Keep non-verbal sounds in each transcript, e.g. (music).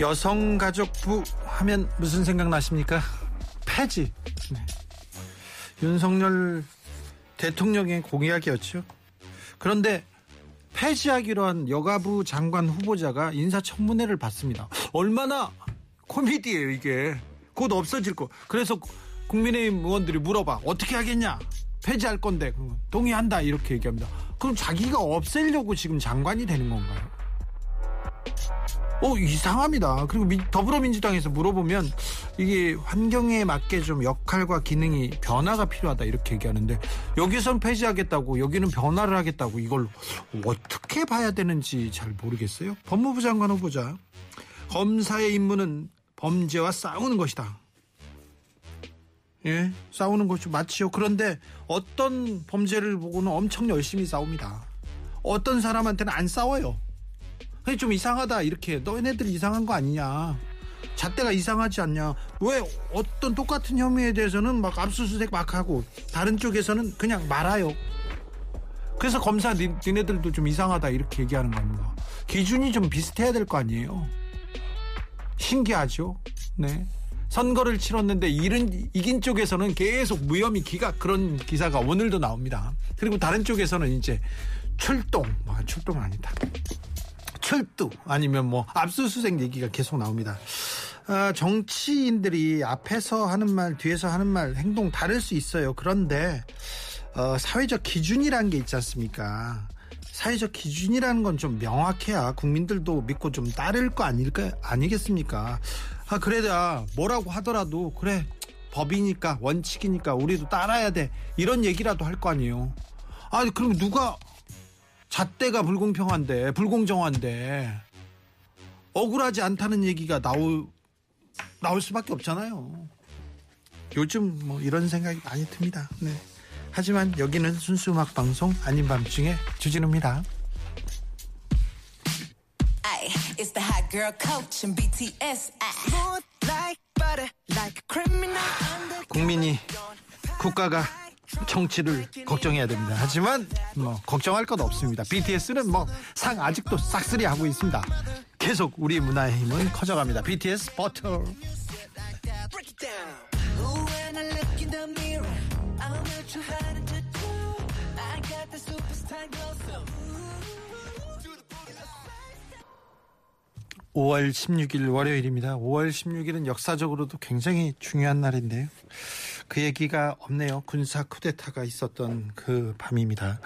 여성가족부 하면 무슨 생각 나십니까? 폐지. 네. 윤석열 대통령의 공약이었죠. 그런데 폐지하기로 한 여가부 장관 후보자가 인사청문회를 받습니다. 얼마나 코미디예요 이게. 곧 없어질 거. 그래서 국민의힘 의원들이 물어봐. 어떻게 하겠냐? 폐지할 건데 동의한다 이렇게 얘기합니다. 그럼 자기가 없애려고 지금 장관이 되는 건가요? 어 이상합니다. 그리고 미- 더불어민주당에서 물어보면 이게 환경에 맞게 좀 역할과 기능이 변화가 필요하다 이렇게 얘기하는데 여기선 폐지하겠다고 여기는 변화를 하겠다고 이걸 어떻게 봐야 되는지 잘 모르겠어요. 법무부 장관 후보자 검사의 임무는 범죄와 싸우는 것이다. 예, 싸우는 것이 맞지요. 그런데 어떤 범죄를 보고는 엄청 열심히 싸웁니다. 어떤 사람한테는 안 싸워요. 그게 좀 이상하다 이렇게. 너네들이 이상한 거 아니냐. 잣대가 이상하지 않냐. 왜 어떤 똑같은 혐의에 대해서는 막 압수수색 막 하고 다른 쪽에서는 그냥 말아요. 그래서 검사 니, 니네들도 좀 이상하다 이렇게 얘기하는 겁니다. 기준이 좀 비슷해야 될 거 아니에요? 신기하죠? 네. 선거를 치렀는데 이른, 이긴 쪽에서는 계속 무혐의 기각 그런 기사가 오늘도 나옵니다. 그리고 다른 쪽에서는 이제 출동. 뭐 출동 아니다 철도 아니면 뭐 압수수색 얘기가 계속 나옵니다. 아, 정치인들이 앞에서 하는 말, 뒤에서 하는 말, 행동 다를 수 있어요. 그런데 어, 사회적 기준이라는 게 있지 않습니까? 사회적 기준이라는 건 좀 명확해야 국민들도 믿고 좀 따를 거 아닐까 아니겠습니까? 아 그래야 뭐라고 하더라도 그래 법이니까 원칙이니까 우리도 따라야 돼 이런 얘기라도 할 거 아니에요. 아니 그럼 누가 잣대가 불공평한데 불공정한데 억울하지 않다는 얘기가 나올 나올 수밖에 없잖아요. 요즘 뭐 이런 생각이 많이 듭니다. 네. 하지만 여기는 순수 음악 방송 아닌 밤중에 주진우입니다. It's the hot girl coach and BTS. Ay. Smooth like butter, like a criminal. 국민이 국가가 정치를 걱정해야 됩니다. 하지만 뭐 걱정할 건 없습니다. BTS는 뭐 상 아직도 싹쓸이 하고 있습니다. 계속 우리 문화의 힘은 커져갑니다. BTS 버터. Break it down. Ooh, when I look in the mirror, I'm not too hard to do. I got the superstar glow, so. 5월 16일 월요일입니다. 5월 16일은 역사적으로도 굉장히 중요한 날인데요. 그 얘기가 없네요. 군사 쿠데타가 있었던 그 밤입니다.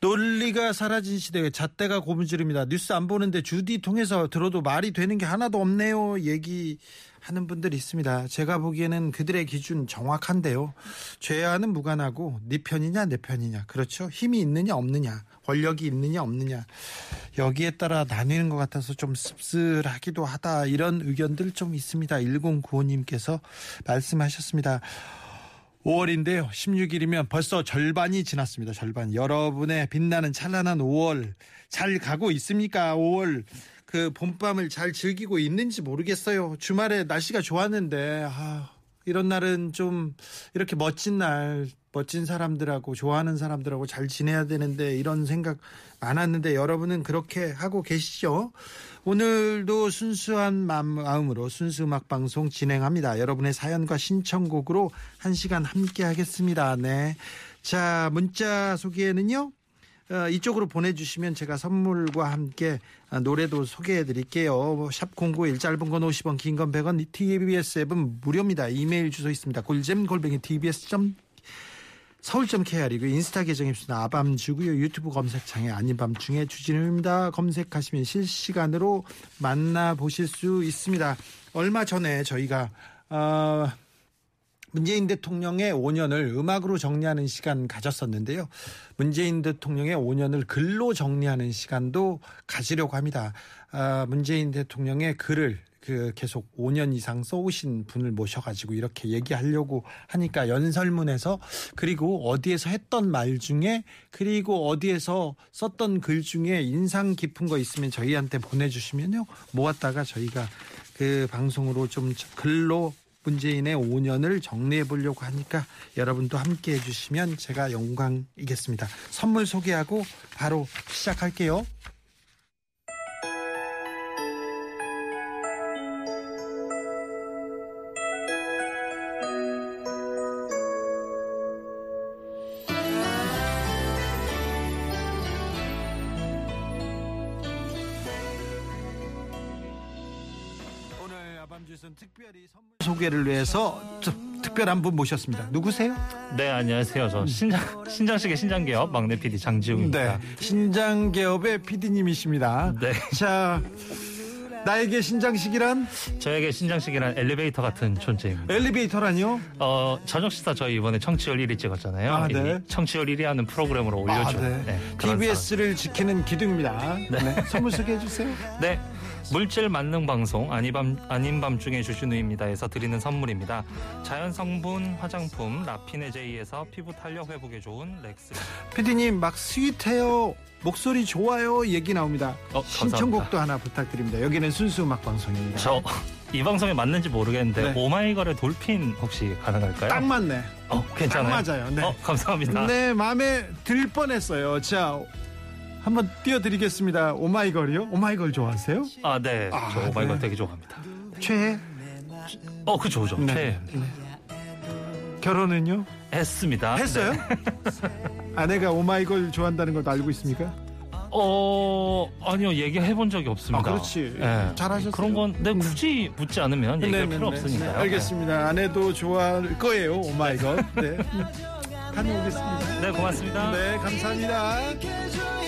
논리가 사라진 시대에 잣대가 고무줄입니다. 뉴스 안 보는데 주디 통해서 들어도 말이 되는 게 하나도 없네요. 얘기하는 분들이 있습니다. 제가 보기에는 그들의 기준 정확한데요. 죄와는 무관하고 네 편이냐 내 편이냐 그렇죠. 힘이 있느냐 없느냐 권력이 있느냐 없느냐 여기에 따라 나뉘는 것 같아서 좀 씁쓸하기도 하다 이런 의견들 좀 있습니다. 1095님께서 말씀하셨습니다. 5월인데요. 16일이면 벌써 절반이 지났습니다. 절반. 여러분의 빛나는 찬란한 5월 잘 가고 있습니까? 5월 그 봄밤을 잘 즐기고 있는지 모르겠어요. 주말에 날씨가 좋았는데 아, 이런 날은 좀 이렇게 멋진 날 멋진 사람들하고 좋아하는 사람들하고 잘 지내야 되는데 이런 생각 많았는데 여러분은 그렇게 하고 계시죠? 오늘도 순수한 마음으로 순수 음악 방송 진행합니다. 여러분의 사연과 신청곡으로 한 시간 함께 하겠습니다. 네. 자, 문자 소개는요. 어, 이쪽으로 보내주시면 제가 선물과 함께 아, 노래도 소개해 드릴게요. 샵091 짧은 건 50원, 긴 건 100원, TBS 앱은 무료입니다. 이메일 주소 있습니다. 골잼 골뱅이 tbs 서울점 KR이고 인스타 계정이 있습니다. 아밤주고요. 유튜브 검색창에 아닌 밤중에 주진우입니다. 검색하시면 실시간으로 만나보실 수 있습니다. 얼마 전에 저희가 어, 문재인 대통령의 5년을 음악으로 정리하는 시간 가졌었는데요. 문재인 대통령의 5년을 글로 정리하는 시간도 가지려고 합니다. 아, 문재인 대통령의 글을 그그 계속 5년 이상 써오신 분을 모셔가지고 이렇게 얘기하려고 하니까 연설문에서 그리고 어디에서 했던 말 중에 그리고 어디에서 썼던 글 중에 인상 깊은 거 있으면 저희한테 보내주시면요 모았다가 저희가 그 방송으로 좀 글로 문재인의 5년을 정리해 보려고 하니까 여러분도 함께 해주시면 제가 영광이겠습니다. 선물 소개하고 바로 시작할게요. 소개를 위해서 좀 특별한 분 모셨습니다. 누구세요? 네, 안녕하세요. 저 신장, 신장식의 신장개업 막내 PD 장지웅입니다. 네, 신장개업의 PD님이십니다. 네. 자, 나에게 신장식이란 저에게 신장식이란 엘리베이터 같은 존재입니다. 엘리베이터라니요? 어, 저녁 식사 저희 이번에 청취율 1위 찍었잖아요. 아, 네. 이 청취율 1위 하는 프로그램으로 올려줘. 아, 네. 그런 TBS를 지키는 기둥입니다. 네. 선물 소개해 주세요. 사람. 네. 물질 만능 방송 아닌 밤 아닌 밤중에 주슈누입니다에서 드리는 선물입니다. 자연 성분 화장품 라피네제이에서 피부 탄력 회복에 좋은 렉스. PD님 막 스윗해요. 목소리 좋아요. 얘기 나옵니다. 어, 신청곡도 하나 부탁드립니다. 여기는 순수 음악 방송입니다. 저 이 방송에 맞는지 모르겠는데 네. 오마이걸의 돌핀 혹시 가능할까요? 딱 맞네. 어, 괜찮아요. 딱 맞아요. 네. 어, 감사합니다. 네, 마음에 들 뻔했어요. 자, 한번 띄워드리겠습니다. 오마이걸이요? 오마이걸 좋아하세요? 아, 네. 아, 저 오마이걸 네. 되게 좋아합니다. 최애? 어, 그죠, 그죠. 네. 최 결혼은요? 했습니다. 했어요? 네. 아내가 오마이걸 좋아한다는 것도 알고 있습니까? 어, 아니요, 얘기해 본 적이 없습니다. 아, 그렇지. 네. 잘하셨어요. 그런 건, 네, 굳이 묻지 않으면 얘기할 네, 필요 네, 없으니까요. 네, 알겠습니다. 아내도 좋아할 거예요. 오마이걸. 네. (laughs) 다녀오겠습니다. 네, 네, 고맙습니다. 네, 감사합니다.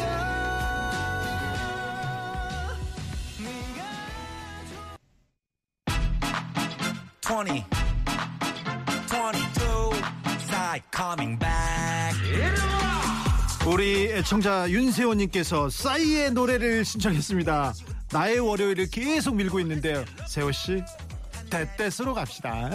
20, 22, side coming back. 우리 애청자 윤세호님께서 싸이의 노래를 신청했습니다. 나의 월요일을 계속 밀고 있는데요. 세호 씨, 대떼스로 갑시다.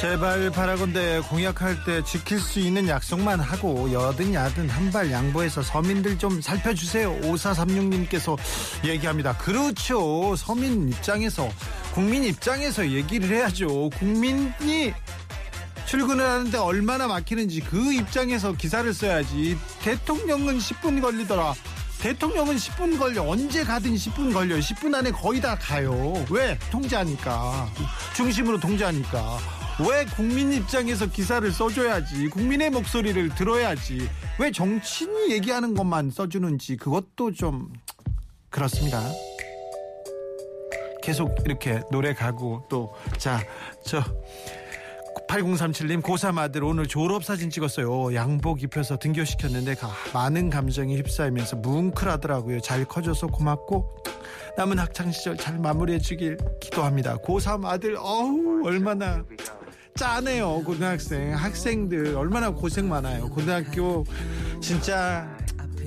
제발 바라건대 공약할 때 지킬 수 있는 약속만 하고 여든 야든 한 발 양보해서 서민들 좀 살펴주세요. 5436님께서 얘기합니다. 그렇죠. 서민 입장에서 국민 입장에서 얘기를 해야죠. 국민이 출근을 하는데 얼마나 막히는지 그 입장에서 기사를 써야지. 대통령은 10분 걸리더라. 대통령은 10분 걸려. 언제 가든 10분 걸려. 10분 안에 거의 다 가요. 왜? 통제하니까. 중심으로 통제하니까. 왜 국민 입장에서 기사를 써줘야지. 국민의 목소리를 들어야지. 왜 정치인이 얘기하는 것만 써주는지 그것도 좀 그렇습니다. 계속 이렇게 노래 가고 또 자 저 8037님 고3 아들 오늘 졸업사진 찍었어요 양복 입혀서 등교시켰는데 가- 많은 감정이 휩싸이면서 뭉클하더라고요 잘 커져서 고맙고 남은 학창시절 잘 마무리해 주길 기도합니다 고3 아들 어우 얼마나 짜네요 고등학생. 학생들 얼마나 고생 많아요. 고등학교 진짜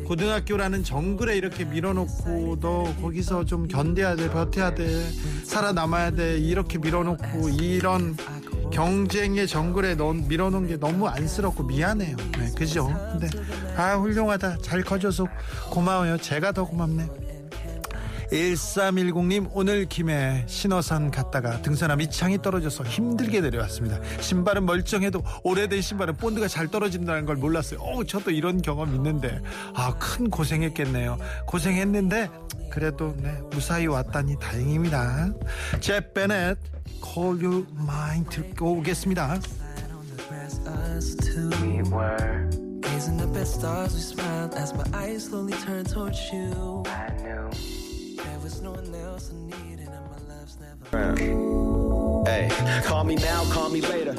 고등학교라는 정글에 이렇게 밀어놓고 너 거기서 좀 견뎌야 돼 버텨야 돼 살아남아야 돼 이렇게 밀어놓고 이런 경쟁의 정글에 너 밀어놓은 게 너무 안쓰럽고 미안해요. 네, 그죠? 근데 아 훌륭하다. 잘 커져서 고마워요. 제가 더 고맙네 1310님 오늘 김해 신어산 갔다가 등산화 밑창이 떨어져서 힘들게 내려왔습니다. 신발은 멀쩡해도 오래된 신발은 본드가 잘 떨어진다는 걸 몰랐어요. 어 저도 이런 경험 있는데. 아 큰 고생했겠네요. 고생했는데 그래도 네, 무사히 왔다니 다행입니다. 제 베넷 Call You Mine 듣고 오겠습니다. Gazing up at stars. We smiled as my eyes slowly turned towards you. I knew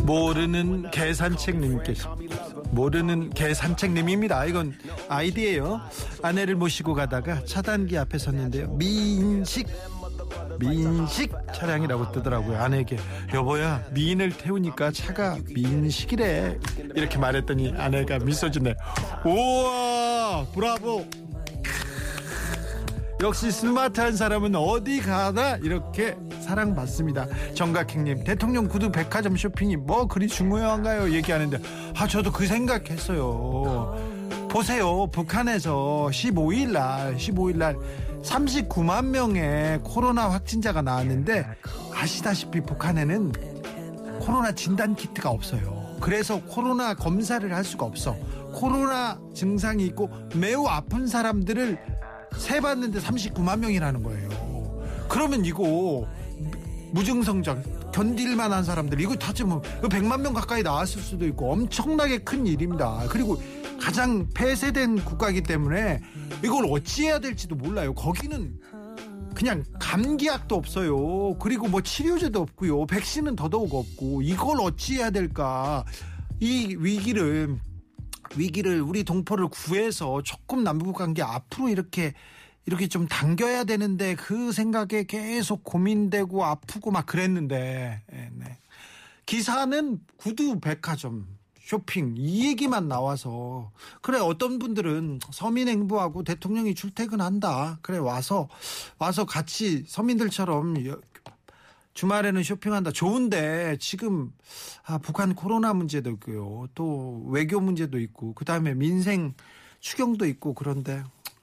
모르는 개산책님께서 모르는 개산책님입니다. 이건 아이디예요. 아내를 모시고 가다가 차단기 앞에 섰는데요. 미인식 민식 차량이라고 뜨더라고요. 아내에게 여보야 미인을 태우니까 차가 민식이래 이렇게 말했더니 아내가 미소 짓네. 우와 브라보. 역시 스마트한 사람은 어디 가나 이렇게 사랑받습니다. 정각행님 대통령 구두 백화점 쇼핑이 뭐 그리 중요한가요? 얘기하는데 아 저도 그 생각했어요. 보세요 북한에서 15일 날 15일 날 39만 명의 코로나 확진자가 나왔는데 아시다시피 북한에는 코로나 진단 키트가 없어요. 그래서 코로나 검사를 할 수가 없어. 코로나 증상이 있고 매우 아픈 사람들을 세봤는데 39만 명이라는 거예요. 그러면 이거 무증상자 견딜만 한 사람들 이거 다치면 100만 명 가까이 나왔을 수도 있고 엄청나게 큰 일입니다. 그리고 가장 폐쇄된 국가이기 때문에 이걸 어찌해야 될지도 몰라요. 거기는 그냥 감기약도 없어요. 그리고 뭐 치료제도 없고요. 백신은 더더욱 없고 이걸 어찌해야 될까? 이 위기를 위기를 우리 동포를 구해서 조금 남북 관계 앞으로 이렇게 이렇게 좀 당겨야 되는데 그 생각에 계속 고민되고 아프고 막 그랬는데 예, 네. 기사는 구두 백화점 쇼핑 이 얘기만 나와서 그래 어떤 분들은 서민 행보하고 대통령이 출퇴근한다 그래 와서 와서 같이 서민들처럼 여- 주말에는 쇼핑한다. 좋은데 지금 아, 북한 코로나 문제도 있고요. 또 외교 문제도 있고 그 다음에 민생 추경도 있고 그런데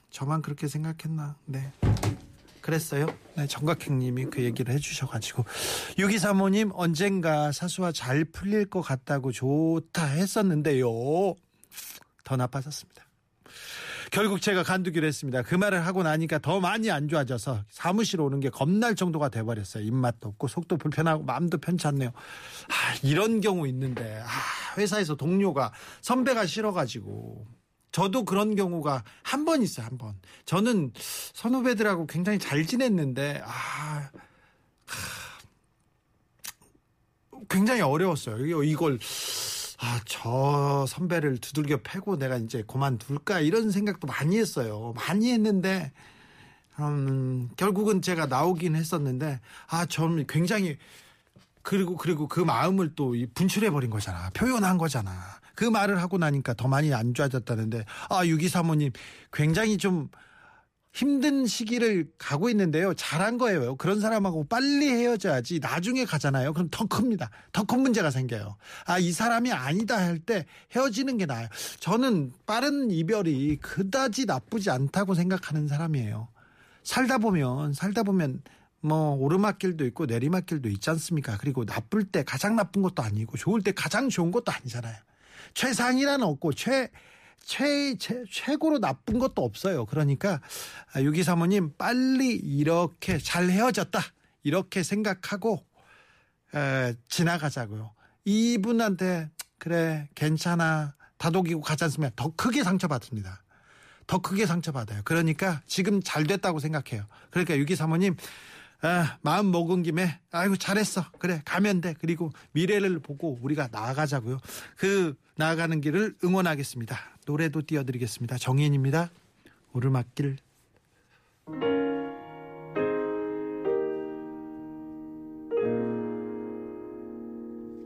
저만 그렇게 생각했나? 네. 그랬어요? 네 정각행님이 그 얘기를 해주셔가지고. 6235님 언젠가 사수와 잘 풀릴 것 같다고 좋다 했었는데요. 더 나빠졌습니다 결국 제가 간두기로 했습니다. 그 말을 하고 나니까 더 많이 안 좋아져서 사무실 오는 게 겁날 정도가 돼버렸어요. 입맛도 없고 속도 불편하고 마음도 편치 않네요. 아, 이런 경우 있는데 아, 회사에서 동료가 선배가 싫어가지고 저도 그런 경우가 한 번 있어요. 한 번. 저는 선후배들하고 굉장히 잘 지냈는데 아 굉장히 어려웠어요. 이걸 아, 저 선배를 두들겨 패고 내가 이제 그만둘까 이런 생각도 많이 했어요. 많이 했는데 음, 결국은 제가 나오긴 했었는데 아, 저는 굉장히 그리고 그리고 그 마음을 또이 분출해 버린 거잖아. 표현한 거잖아. 그 말을 하고 나니까 더 많이 안 좋아졌다는데 아, 유기 사모님 굉장히 좀 힘든 시기를 가고 있는데요. 잘한 거예요. 그런 사람하고 빨리 헤어져야지 나중에 가잖아요. 그럼 더 큽니다. 더 큰 문제가 생겨요. 아, 이 사람이 아니다 할 때 헤어지는 게 나아요. 저는 빠른 이별이 그다지 나쁘지 않다고 생각하는 사람이에요. 살다 보면 살다 보면 뭐 오르막길도 있고 내리막길도 있지 않습니까? 그리고 나쁠 때 가장 나쁜 것도 아니고 좋을 때 가장 좋은 것도 아니잖아요. 최상이라는 없고 최 최, 최, 최고로 나쁜 것도 없어요. 그러니까, 아, 유기 사모님, 빨리 이렇게 잘 헤어졌다. 이렇게 생각하고, 에, 지나가자고요. 이분한테, 그래, 괜찮아. 다독이고 가지 않으면 더 크게 상처받습니다. 더 크게 상처받아요. 그러니까 지금 잘 됐다고 생각해요. 그러니까 유기 사모님, 아, 마음 먹은 김에 아이고 잘했어. 그래 가면 돼. 그리고 미래를 보고 우리가 나아가자고요. 그 나아가는 길을 응원하겠습니다. 노래도 띄워드리겠습니다. 정인입니다. 오르막길.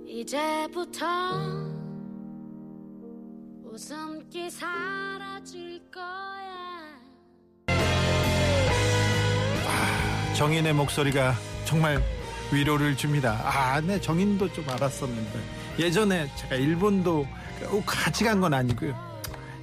이제부터 웃음기 사라질 거야. 정인의 목소리가 정말 위로를 줍니다 아 네 정인도 좀 알았었는데 예전에 제가 일본도 꼭 같이 간 건 아니고요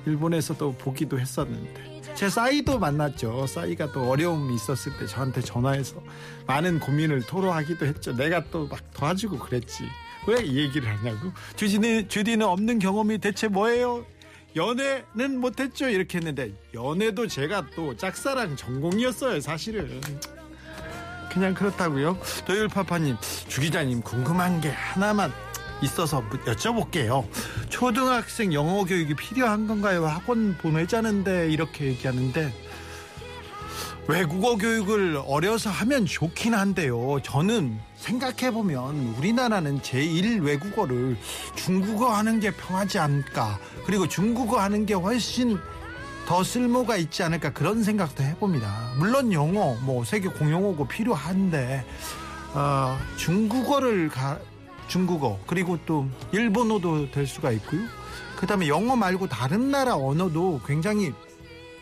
일본에서도 보기도 했었는데 제 싸이도 만났죠. 싸이가 또 어려움이 있었을 때 저한테 전화해서 많은 고민을 토로하기도 했죠. 내가 또 막 도와주고 그랬지. 왜 이 얘기를 하냐고. 주디는, 주디는 없는 경험이 대체 뭐예요? 연애는 못했죠. 이렇게 했는데 연애도 제가 또 짝사랑 전공이었어요. 사실은. 그냥 그렇다고요. 도율 파파님, 주 기자님 궁금한 게 하나만 있어서 여쭤볼게요. 초등학생 영어 교육이 필요한 건가요? 학원 보내자는데 이렇게 얘기하는데 외국어 교육을 어려서 하면 좋긴 한데요. 저는 생각해 보면 우리나라는 제1 외국어를 중국어 하는 게 편하지 않을까? 그리고 중국어 하는 게 훨씬 더 쓸모가 있지 않을까 그런 생각도 해봅니다. 물론 영어, 뭐 세계 공용어고 필요한데 어, 중국어를 가, 중국어 그리고 또 일본어도 될 수가 있고요. 그다음에 영어 말고 다른 나라 언어도 굉장히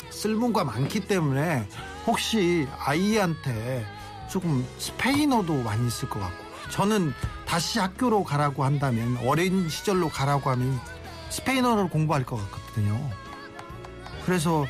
쓸모가 많기 때문에 혹시 아이한테 조금 스페인어도 많이 쓸 것 같고 저는 다시 학교로 가라고 한다면 어린 시절로 가라고 하면 스페인어를 공부할 것 같거든요. 그래서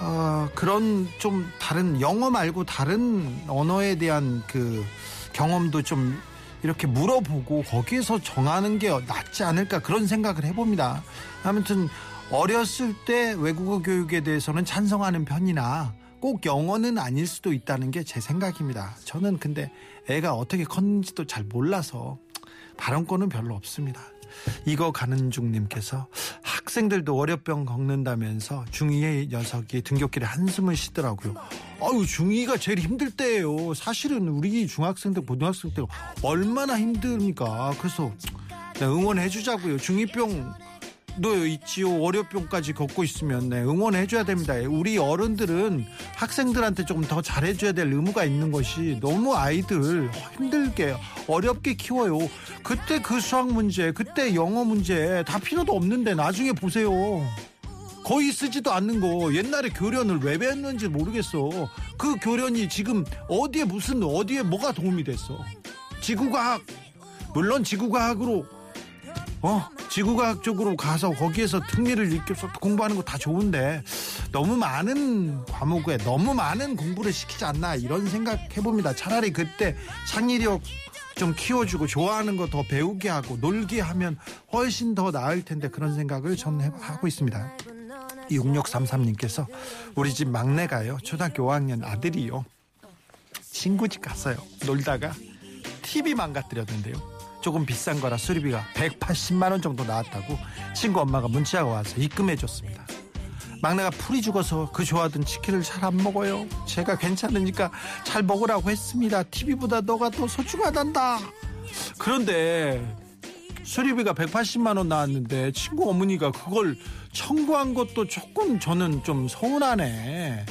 어, 그런 좀 다른 영어 말고 다른 언어에 대한 그 경험도 좀 이렇게 물어보고 거기에서 정하는 게 낫지 않을까 그런 생각을 해봅니다. 아무튼 어렸을 때 외국어 교육에 대해서는 찬성하는 편이나 꼭 영어는 아닐 수도 있다는 게 제 생각입니다. 저는 근데 애가 어떻게 컸는지도 잘 몰라서 발언권은 별로 없습니다. 이거 가는 중님께서 학생들도 월요병 겪는다면서 중2의 녀석이 등굣길에 한숨을 쉬더라고요. 아유 중2가 제일 힘들 때예요. 사실은 우리 중학생들 고등학생 때 얼마나 힘듭니까. 그래서 네, 응원해 주자고요. 중2병 도 있지요. 월요병까지 겪고 있으면 네, 응원해 줘야 됩니다. 우리 어른들은 학생들한테 조금 더 잘해 줘야 될 의무가 있는 것이 너무 아이들 힘들게 어렵게 키워요. 그때 그 수학 문제, 그때 영어 문제 다 필요도 없는데 나중에 보세요. 거의 쓰지도 않는 거 옛날에 교련을 왜 배웠는지 모르겠어. 그 교련이 지금 어디에 무슨 어디에 뭐가 도움이 됐어. 지구과학 물론 지구과학으로 어? 지구과학 쪽으로 가서 거기에서 특리를 일깨서 공부하는 거 다 좋은데 너무 많은 과목에 너무 많은 공부를 시키지 않나 이런 생각 해봅니다. 차라리 그때 창의력 좀 키워주고 좋아하는 거 더 배우게 하고 놀게 하면 훨씬 더 나을 텐데 그런 생각을 해- 하고 있습니다. 6633님께서 우리 집 막내가요. 초등학교 5학년 아들이요. 친구 집 갔어요. 놀다가 TV 망가뜨렸는데요 조금 비싼 거라 수리비가 180만 원 정도 나왔다고 친구 엄마가 문자가 와서 입금해 줬습니다 막내가 풀이 죽어서 그 좋아하던 치킨을 잘 안 먹어요 제가 괜찮으니까 잘 먹으라고 했습니다 TV보다 너가 더 소중하단다 그런데 수리비가 180만 원 나왔는데 친구 어머니가 그걸 청구한 것도 조금 저는 좀 서운하네.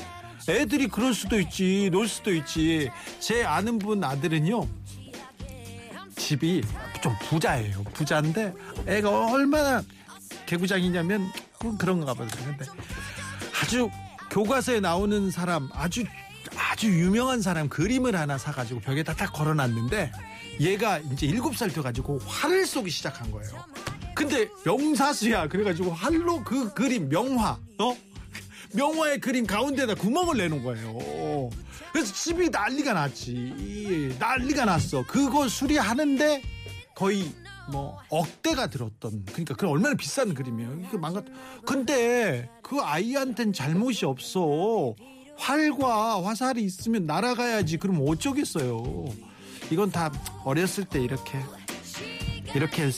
애들이 그럴 수도 있지, 놀 수도 있지. 제 아는 분 아들은요, 집이 좀 부자예요. 부자인데 애가 얼마나 개구장이냐면 그런가 봐요. 근데 아주 교과서에 나오는 사람 아주 아주 유명한 사람 그림을 하나 사가지고 벽에다 딱 걸어놨는데 얘가 이제 일곱 살 돼가지고 활을 쏘기 시작한 거예요. 근데 명사수야 그래가지고 활로 그 그림 명화 어 (laughs) 명화의 그림 가운데다 구멍을 내는 거예요. 그래서 집이 난리가 났지 난리가 났어. 그거 수리하는데 거의 뭐 억대가 들었던 그러니까 그 얼마나 비싼 그림이에요. 이거 망가. 근데 그 아이한테는 잘못이 없어. 활과 화살이 있으면 날아가야지. 그럼 어쩌겠어요. 이건 다 어렸을 때 이렇게 이렇게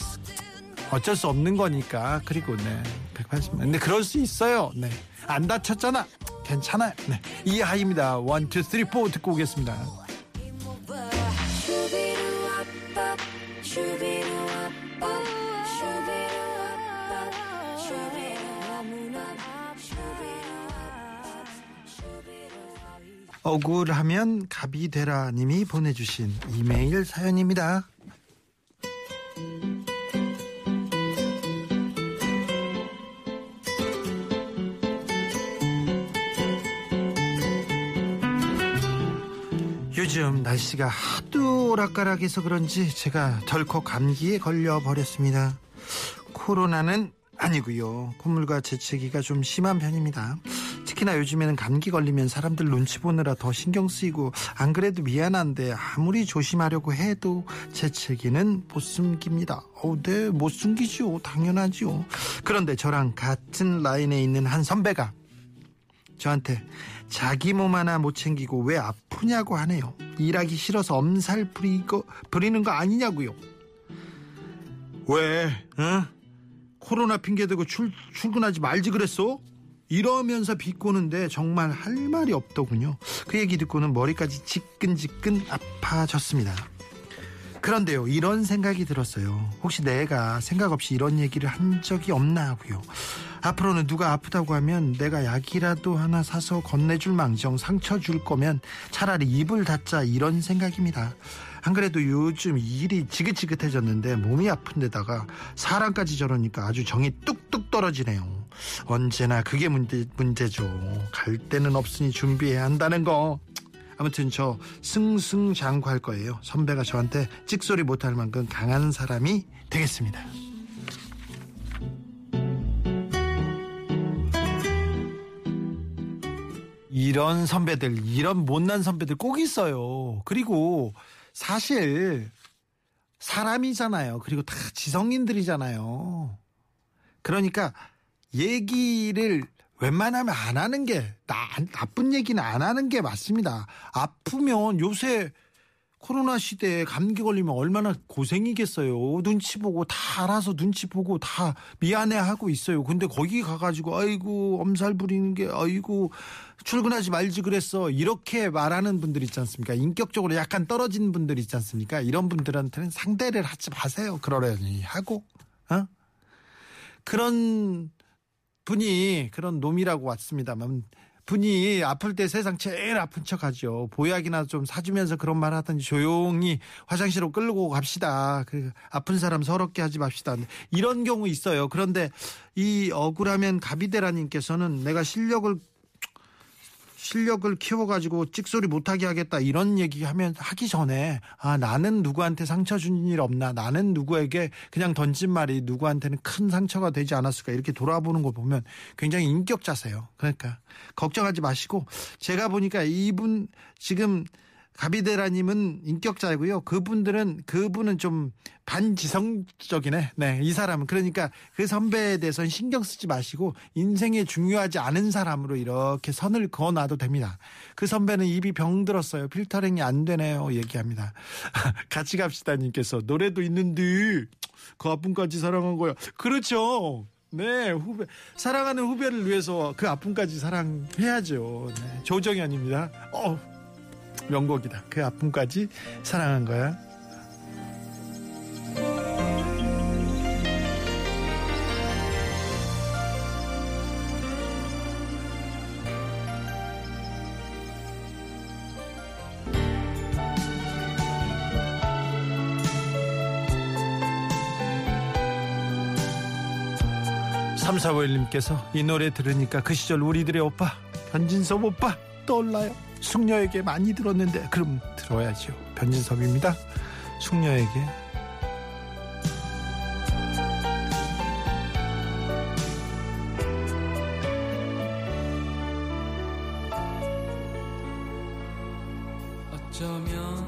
어쩔 수 없는 거니까. 그리고 네. 180만. 근데 그럴 수 있어요. 네. 안 다쳤잖아. 괜찮아요. 네. 이하입니다. 1 2 3 4 듣고 오겠습니다. 억울하면 갑이 되라 님이 보내주신 이메일 사연입니다. 요즘 날씨가 하도 오락가락해서 그런지 제가 덜컥 감기에 걸려 버렸습니다. 코로나는 아니고요. 콧물과 재채기가 좀 심한 편입니다. 특히나 요즘에는 감기 걸리면 사람들 눈치 보느라 더 신경 쓰이고 안 그래도 미안한데 아무리 조심하려고 해도 재채기는 못 숨깁니다. 어, 네, 못 숨기죠. 당연하죠. 그런데 저랑 같은 라인에 있는 한 선배가 저한테 자기 몸 하나 못 챙기고 왜 아프냐고 하네요. 일하기 싫어서 엄살 부리고, 부리는 거 아니냐고요. 왜? 어? 코로나 핑계대고 출, 출근하지 말지 그랬어? 이러면서 비꼬는데 정말 할 말이 없더군요. 그 얘기 듣고는 머리까지 지끈지끈 아파졌습니다. 그런데요, 이런 생각이 들었어요. 혹시 내가 생각 없이 이런 얘기를 한 적이 없나 하고요. 앞으로는 누가 아프다고 하면 내가 약이라도 하나 사서 건네줄 망정 상처 줄 거면 차라리 입을 닫자 이런 생각입니다. 안 그래도 요즘 일이 지긋지긋해졌는데 몸이 아픈 데다가 사람까지 저러니까 아주 정이 뚝뚝 떨어지네요. 언제나 그게 문제, 문제죠. 갈 데는 없으니 준비해야 한다는 거. 아무튼 저 승승장구할 거예요. 선배가 저한테 찍소리 못할 만큼 강한 사람이 되겠습니다. 이런 선배들, 이런 못난 선배들 꼭 있어요. 그리고 사실 사람이잖아요. 그리고 다 지성인들이잖아요. 그러니까 얘기를 웬만하면 안 하는 게 나, 나쁜 얘기는 안 하는 게 맞습니다. 아프면 요새 코로나 시대에 감기 걸리면 얼마나 고생이겠어요. 눈치 보고 다 알아서 눈치 보고 다 미안해 하고 있어요. 근데 거기 가가지고 아이고 엄살 부리는 게 아이고 출근하지 말지 그랬어. 이렇게 말하는 분들 있지 않습니까? 인격적으로 약간 떨어진 분들 있지 않습니까? 이런 분들한테는 상대를 하지 마세요. 그러려니 하고, 어? 그런 분이 그런 놈이라고 왔습니다만 분이 아플 때 세상 제일 아픈 척 하죠. 보약이나 좀 사주면서 그런 말 하더니 조용히 화장실로 끌고 갑시다. 그 아픈 사람 서럽게 하지 맙시다. 이런 경우 있어요. 그런데 이 억울하면 가비대라님께서는 내가 실력을 실력을 키워가지고 찍소리 못하게 하겠다 이런 얘기하면 하기 전에 아 나는 누구한테 상처 준 일 없나 나는 누구에게 그냥 던진 말이 누구한테는 큰 상처가 되지 않았을까 이렇게 돌아보는 걸 보면 굉장히 인격자세요. 그러니까 걱정하지 마시고 제가 보니까 이분 지금 가비데라님은 인격자이고요. 그분들은 그분은 좀 반지성적이네. 네, 이 사람은 그러니까 그 선배에 대해서는 신경 쓰지 마시고 인생에 중요하지 않은 사람으로 이렇게 선을 그어놔도 됩니다. 그 선배는 입이 병들었어요. 필터링이 안 되네요. 얘기합니다. (laughs) 같이 갑시다님께서 노래도 있는데 그 아픔까지 사랑한 거야. 그렇죠. 네, 후배 사랑하는 후배를 위해서 그 아픔까지 사랑해야죠. 네, 조정현입니다. 어. 명곡이다. 그 아픔까지 사랑한 거야. 삼사오일님께서 이 노래 들으니까 그 시절 우리들의 오빠 변진섭 오빠 떠올라요. 숙녀에게 많이 들었는데 그럼 들어야죠. 변진섭입니다. 숙녀에게 어쩌면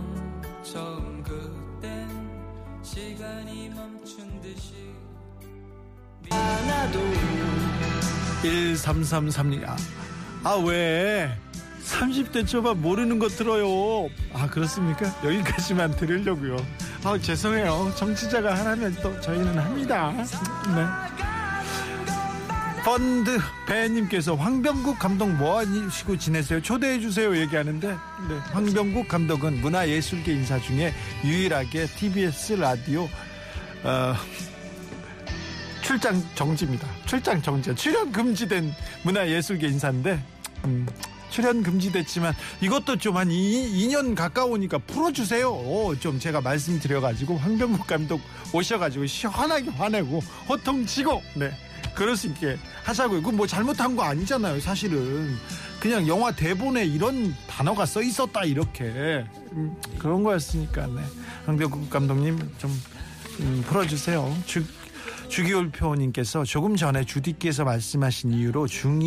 처음 그땐 시간이 멈춘 듯이 1333님 아, 아 왜? 30대 초반 모르는 거 들어요. 아, 그렇습니까? 여기까지만 들으려고요. 아, 죄송해요. 정치자가 하나면 또 저희는 합니다. 네. 펀드 배님께서 황병국 감독 뭐 하시고 지내세요? 초대해 주세요 얘기하는데 네. 황병국 감독은 문화예술계 인사 중에 유일하게 TBS 라디오 어, 출장 정지입니다. 출장 정지. 출연 금지된 문화예술계 인사인데 음, 출연 금지됐지만 이것도 좀 한 2년 가까우니까 풀어주세요. 어, 좀 제가 말씀드려가지고 황병국 감독 오셔가지고 시원하게 화내고 호통치고 네 그럴 수 있게 하자고요. 그뭐 건 잘못한 거 아니잖아요. 사실은 그냥 영화 대본에 이런 단어가 써 있었다 이렇게 음, 그런 거였으니까 네. 황병국 감독님 좀 음, 풀어주세요. 주, 주기울표님께서 조금 전에 주디께서 말씀하신 이유로 중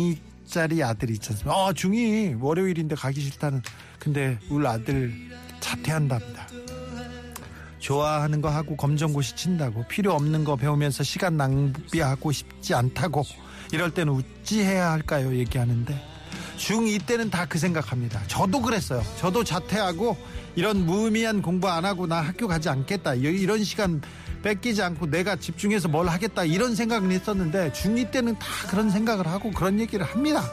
2 짜리 아들이 있지 않습니까? 아, 중2 월요일인데 가기 싫다는. 근데 우리 아들 자퇴한답니다. 좋아하는 거 하고 검정고시 친다고 필요 없는 거 배우면서 시간 낭비하고 싶지 않다고 이럴 때는 어찌해야 할까요? 얘기하는데 중2 때는 다 그 생각합니다. 저도 그랬어요. 저도 자퇴하고 이런 무의미한 공부 안 하고 나 학교 가지 않겠다. 이런 시간 뺏기지 않고 내가 집중해서 뭘 하겠다 이런 생각은 했었는데 중2 때는 다 그런 생각을 하고 그런 얘기를 합니다.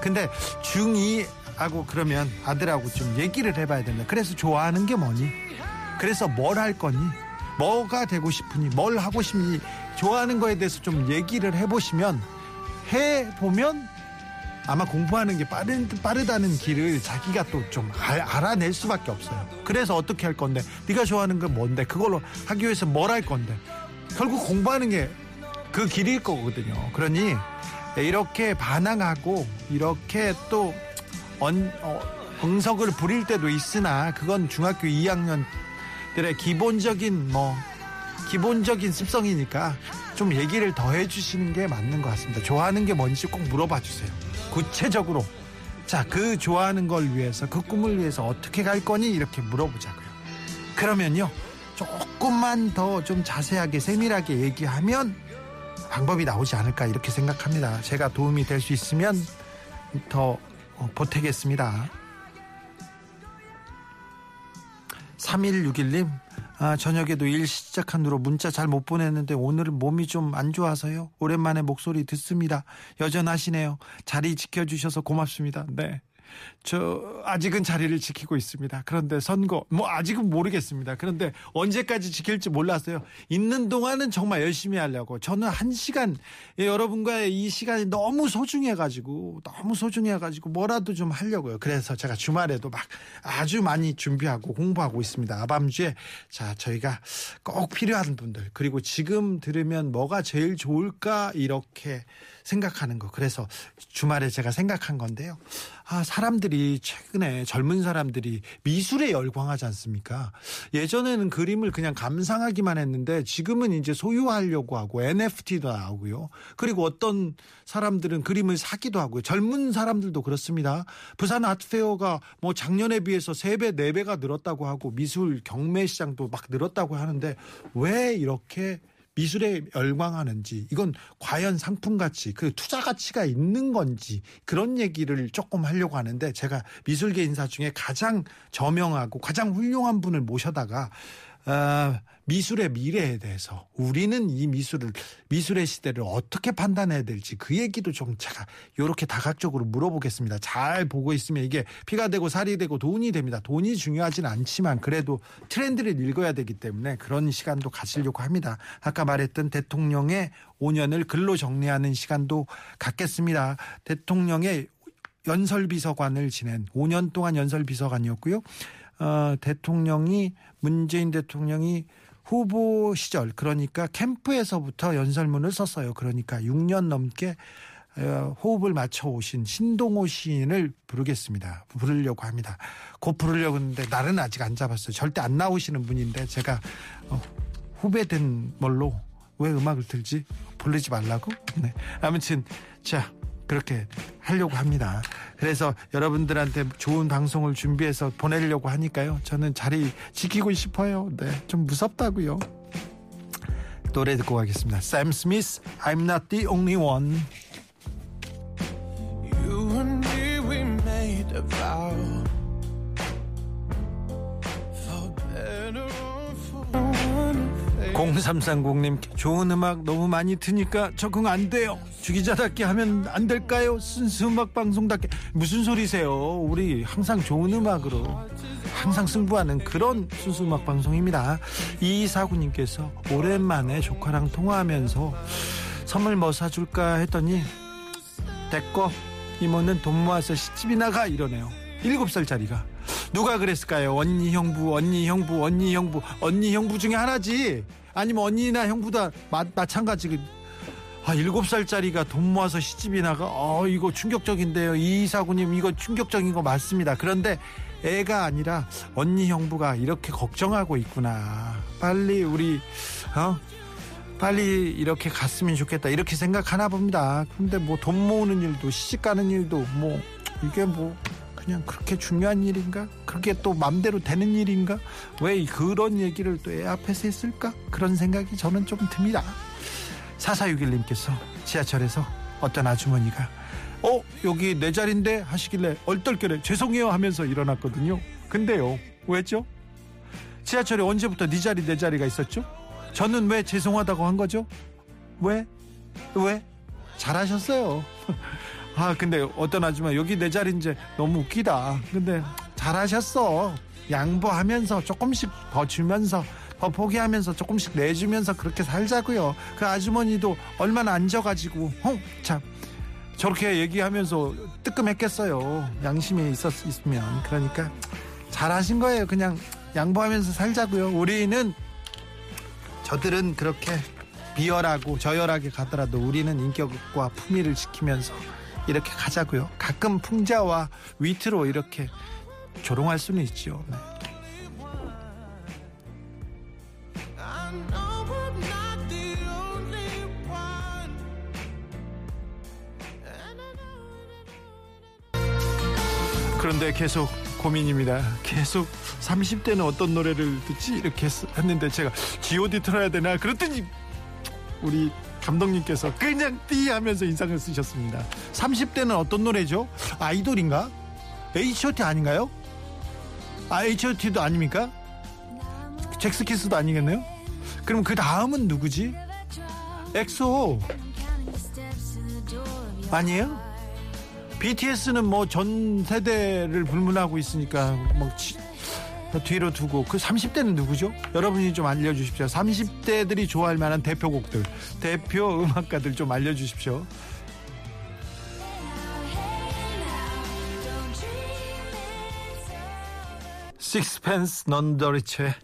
근데 중2 하고 그러면 아들하고 좀 얘기를 해봐야 된다. 그래서 좋아하는 게 뭐니? 그래서 뭘 할 거니? 뭐가 되고 싶으니? 뭘 하고 싶니? 좋아하는 거에 대해서 좀 얘기를 해보시면 해보면 아마 공부하는 게 빠른, 빠르다는 길을 자기가 또 좀 알아낼 수밖에 없어요. 그래서 어떻게 할 건데? 네가 좋아하는 건 뭔데? 그걸로 하기 위해서 뭘 할 건데? 결국 공부하는 게 그 길일 거거든요. 그러니 이렇게 반항하고 이렇게 또 언, 어, 응석을 부릴 때도 있으나 그건 중학교 2학년 들의 기본적인 뭐 기본적인 습성이니까 좀 얘기를 더 해주시는 게 맞는 것 같습니다. 좋아하는 게 뭔지 꼭 물어봐 주세요. 구체적으로 자 그 좋아하는 걸 위해서 그 꿈을 위해서 어떻게 갈 거니 이렇게 물어보자고요. 그러면요 조금만 더 좀 자세하게 세밀하게 얘기하면 방법이 나오지 않을까 이렇게 생각합니다. 제가 도움이 될 수 있으면 더 어, 보태겠습니다. 3161님, 아, 저녁에도 일 시작한 후로 문자 잘 못 보냈는데 오늘은 몸이 좀 안 좋아서요. 오랜만에 목소리 듣습니다. 여전하시네요. 자리 지켜주셔서 고맙습니다. 네. 저 아직은 자리를 지키고 있습니다. 그런데 선거 뭐 아직은 모르겠습니다. 그런데 언제까지 지킬지 몰랐어요. 있는 동안은 정말 열심히 하려고 저는 한 시간 예, 여러분과의 이 시간이 너무 소중해 가지고 너무 소중해 가지고 뭐라도 좀 하려고요. 그래서 제가 주말에도 막 아주 많이 준비하고 공부하고 있습니다. 아밤주에 자 저희가 꼭 필요한 분들 그리고 지금 들으면 뭐가 제일 좋을까 이렇게 생각하는 거. 그래서 주말에 제가 생각한 건데요. 아, 사람들이 최근에 젊은 사람들이 미술에 열광하지 않습니까? 예전에는 그림을 그냥 감상하기만 했는데 지금은 이제 소유하려고 하고 NFT도 나오고요. 그리고 어떤 사람들은 그림을 사기도 하고요. 젊은 사람들도 그렇습니다. 부산 아트페어가 뭐 작년에 비해서 3배, 4배가 늘었다고 하고 미술 경매 시장도 막 늘었다고 하는데 왜 이렇게 미술에 열광하는지 이건 과연 상품 가치 그 투자 가치가 있는 건지 그런 얘기를 조금 하려고 하는데 제가 미술계 인사 중에 가장 저명하고 가장 훌륭한 분을 모셔다가 어, 미술의 미래에 대해서 우리는 이 미술을 미술의 시대를 어떻게 판단해야 될지 그 얘기도 좀 제가 이렇게 다각적으로 물어보겠습니다. 잘 보고 있으면 이게 피가 되고 살이 되고 돈이 됩니다. 돈이 중요하진 않지만 그래도 트렌드를 읽어야 되기 때문에 그런 시간도 가지려고 합니다. 아까 말했던 대통령의 5년을 글로 정리하는 시간도 갖겠습니다. 대통령의 연설비서관을 지낸 5년 동안 연설비서관이었고요. 어, 대통령이 문재인 대통령이 후보 시절 그러니까 캠프에서부터 연설문을 썼어요. 그러니까 6년 넘게 어, 호흡을 맞춰 오신 신동호 시인을 부르겠습니다. 부르려고 합니다. 곧 부르려고 했는데 날은 아직 안 잡았어요. 절대 안 나오시는 분인데 제가 어, 후배된 뭘로 왜 음악을 틀지? 부르지 말라고? 네. 아무튼 자 그렇게 하려고 합니다. 그래서 여러분들한테 좋은 방송을 준비해서 보내려고 하니까요. 저는 자리 지키고 싶어요. 네, 좀 무섭다고요. 노래 듣고 가겠습니다. 샘 스미스, I'm not the only one. 0330님 좋은 음악 너무 많이 트니까 적응 안 돼요. 주기자답게 하면 안 될까요? 순수 음악 방송답게 무슨 소리세요? 우리 항상 좋은 음악으로 항상 승부하는 그런 순수 음악 방송입니다. 이사구님께서 오랜만에 조카랑 통화하면서 선물 뭐 사줄까 했더니 됐고 이모는 돈 모아서 시집이나 가 이러네요. 일곱 살짜리가 누가 그랬을까요? 언니 형부 언니 형부 언니 형부. 언니 형부 중에 하나지. 아니면 언니나 형부다. 마, 마찬가지. 아 일곱 살짜리가 돈 모아서 시집이 나가 어 이거 충격적인데요. 이사구님 이거 충격적인 거 맞습니다. 그런데 애가 아니라 언니 형부가 이렇게 걱정하고 있구나. 빨리 우리 어? 빨리 이렇게 갔으면 좋겠다. 이렇게 생각하나 봅니다. 근데 뭐 돈 모으는 일도 시집 가는 일도 뭐 이게 뭐 그냥 그렇게 중요한 일인가? 그게 또 맘대로 되는 일인가? 왜 그런 얘기를 또 애 앞에서 했을까? 그런 생각이 저는 좀 듭니다. 4461님께서 지하철에서 어떤 아주머니가 어 여기 내 자리인데 하시길래 얼떨결에 죄송해요 하면서 일어났거든요. 근데요 왜죠? 지하철에 언제부터 네 자리 내 자리가 있었죠? 저는 왜 죄송하다고 한 거죠? 왜? 왜? 잘하셨어요. 아 근데 어떤 아줌마 여기 내 자리인지 너무 웃기다. 근데 잘하셨어. 양보하면서 조금씩 더 주면서 더 포기하면서 조금씩 내주면서 그렇게 살자고요. 그 아주머니도 얼마나 앉아가지고 헝참 저렇게 얘기하면서 뜨끔했겠어요. 양심이 있었으면 그러니까 잘하신 거예요. 그냥 양보하면서 살자고요. 우리는 저들은 그렇게 비열하고 저열하게 가더라도 우리는 인격과 품위를 지키면서 이렇게 가자고요. 가끔 풍자와 위트로 이렇게 조롱할 수는 있죠. 네. 그런데 계속 고민입니다. 계속 30대는 어떤 노래를 듣지 이렇게 했- 했는데 제가 G.O.D 틀어야 되나 그랬더니 우리 감독님께서 그냥 띠 하면서 인상을 쓰셨습니다. 30대는 어떤 노래죠? 아이돌인가? H.O.T 아닌가요? 아 H.O.T도 아닙니까? 젝스키스도 아니겠네요? 그럼 그 다음은 누구지? 엑소 아니에요? BTS는 뭐 전 세대를 불문하고 있으니까 뭐 치- 뒤로 두고 그 30대는 누구죠? 여러분이 좀 알려주십시오. 30대들이 좋아할 만한 대표곡들, 대표 음악가들 좀 알려주십시오. 식스펜스 넌더리체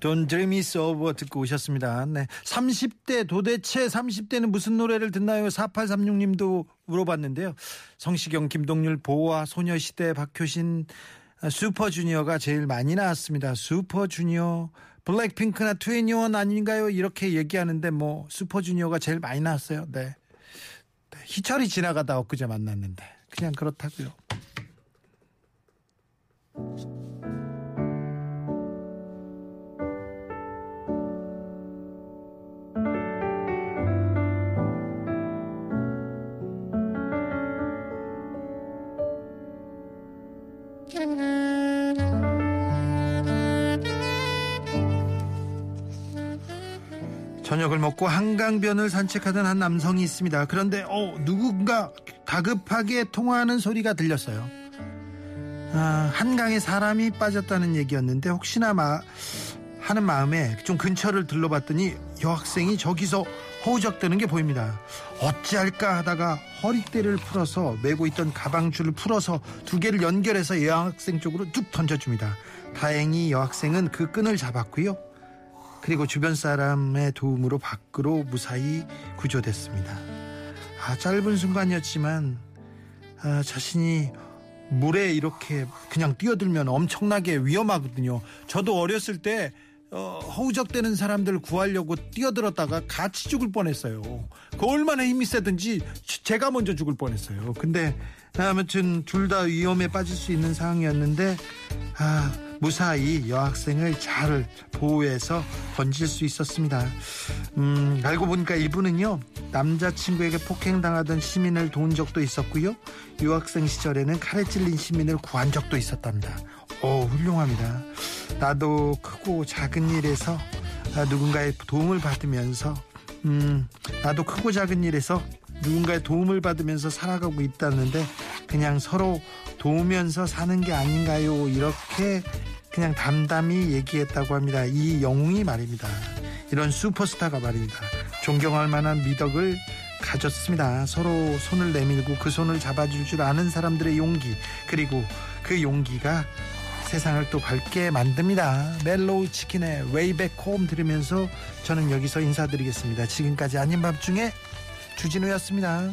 Don't Dream It's Over 듣고 오셨습니다. 네. 30대 도대체 30대는 무슨 노래를 듣나요? 4836님도 물어봤는데요. 성시경, 김동률, 보아, 소녀시대, 박효신, 슈퍼주니어가 제일 많이 나왔습니다. 슈퍼주니어, 블랙핑크나 트웬티원 아닌가요? 이렇게 얘기하는데 뭐 슈퍼주니어가 제일 많이 나왔어요. 네. 네, 희철이 지나가다 엊그제 만났는데 그냥 그렇다고요. 저녁을 먹고 한강변을 산책하던 한 남성이 있습니다. 그런데 어 누군가 다급하게 통화하는 소리가 들렸어요. 아, 한강에 사람이 빠졌다는 얘기였는데 혹시나 마, 하는 마음에 좀 근처를 들러봤더니 여학생이 저기서 허우적대는 게 보입니다. 어찌할까 하다가 허리띠를 풀어서 메고 있던 가방줄을 풀어서 두 개를 연결해서 여학생 쪽으로 쭉 던져줍니다. 다행히 여학생은 그 끈을 잡았고요. 그리고 주변 사람의 도움으로 밖으로 무사히 구조됐습니다. 아, 짧은 순간이었지만 아, 자신이 물에 이렇게 그냥 뛰어들면 엄청나게 위험하거든요. 저도 어렸을 때 어, 허우적대는 사람들 구하려고 뛰어들었다가 같이 죽을 뻔했어요. 그 얼마나 힘이 세든지 제가 먼저 죽을 뻔했어요. 근데 아무튼 둘 다 위험에 빠질 수 있는 상황이었는데 아, 무사히 여학생을 잘 보호해서 건질 수 있었습니다. 음, 알고 보니까 이분은요 남자친구에게 폭행당하던 시민을 도운 적도 있었고요 유학생 시절에는 칼에 찔린 시민을 구한 적도 있었답니다. 오 훌륭합니다. 나도 크고 작은 일에서 아, 누군가의 도움을 받으면서 음, 나도 크고 작은 일에서 누군가의 도움을 받으면서 살아가고 있다는데 그냥 서로 도우면서 사는 게 아닌가요? 이렇게 그냥 담담히 얘기했다고 합니다. 이 영웅이 말입니다. 이런 슈퍼스타가 말입니다. 존경할 만한 미덕을 가졌습니다. 서로 손을 내밀고 그 손을 잡아줄 줄 아는 사람들의 용기 그리고 그 용기가 세상을 또 밝게 만듭니다. 멜로우 키친의 Way Back Home 들으면서 저는 여기서 인사드리겠습니다. 지금까지 아닌 밤중에 주진우였습니다.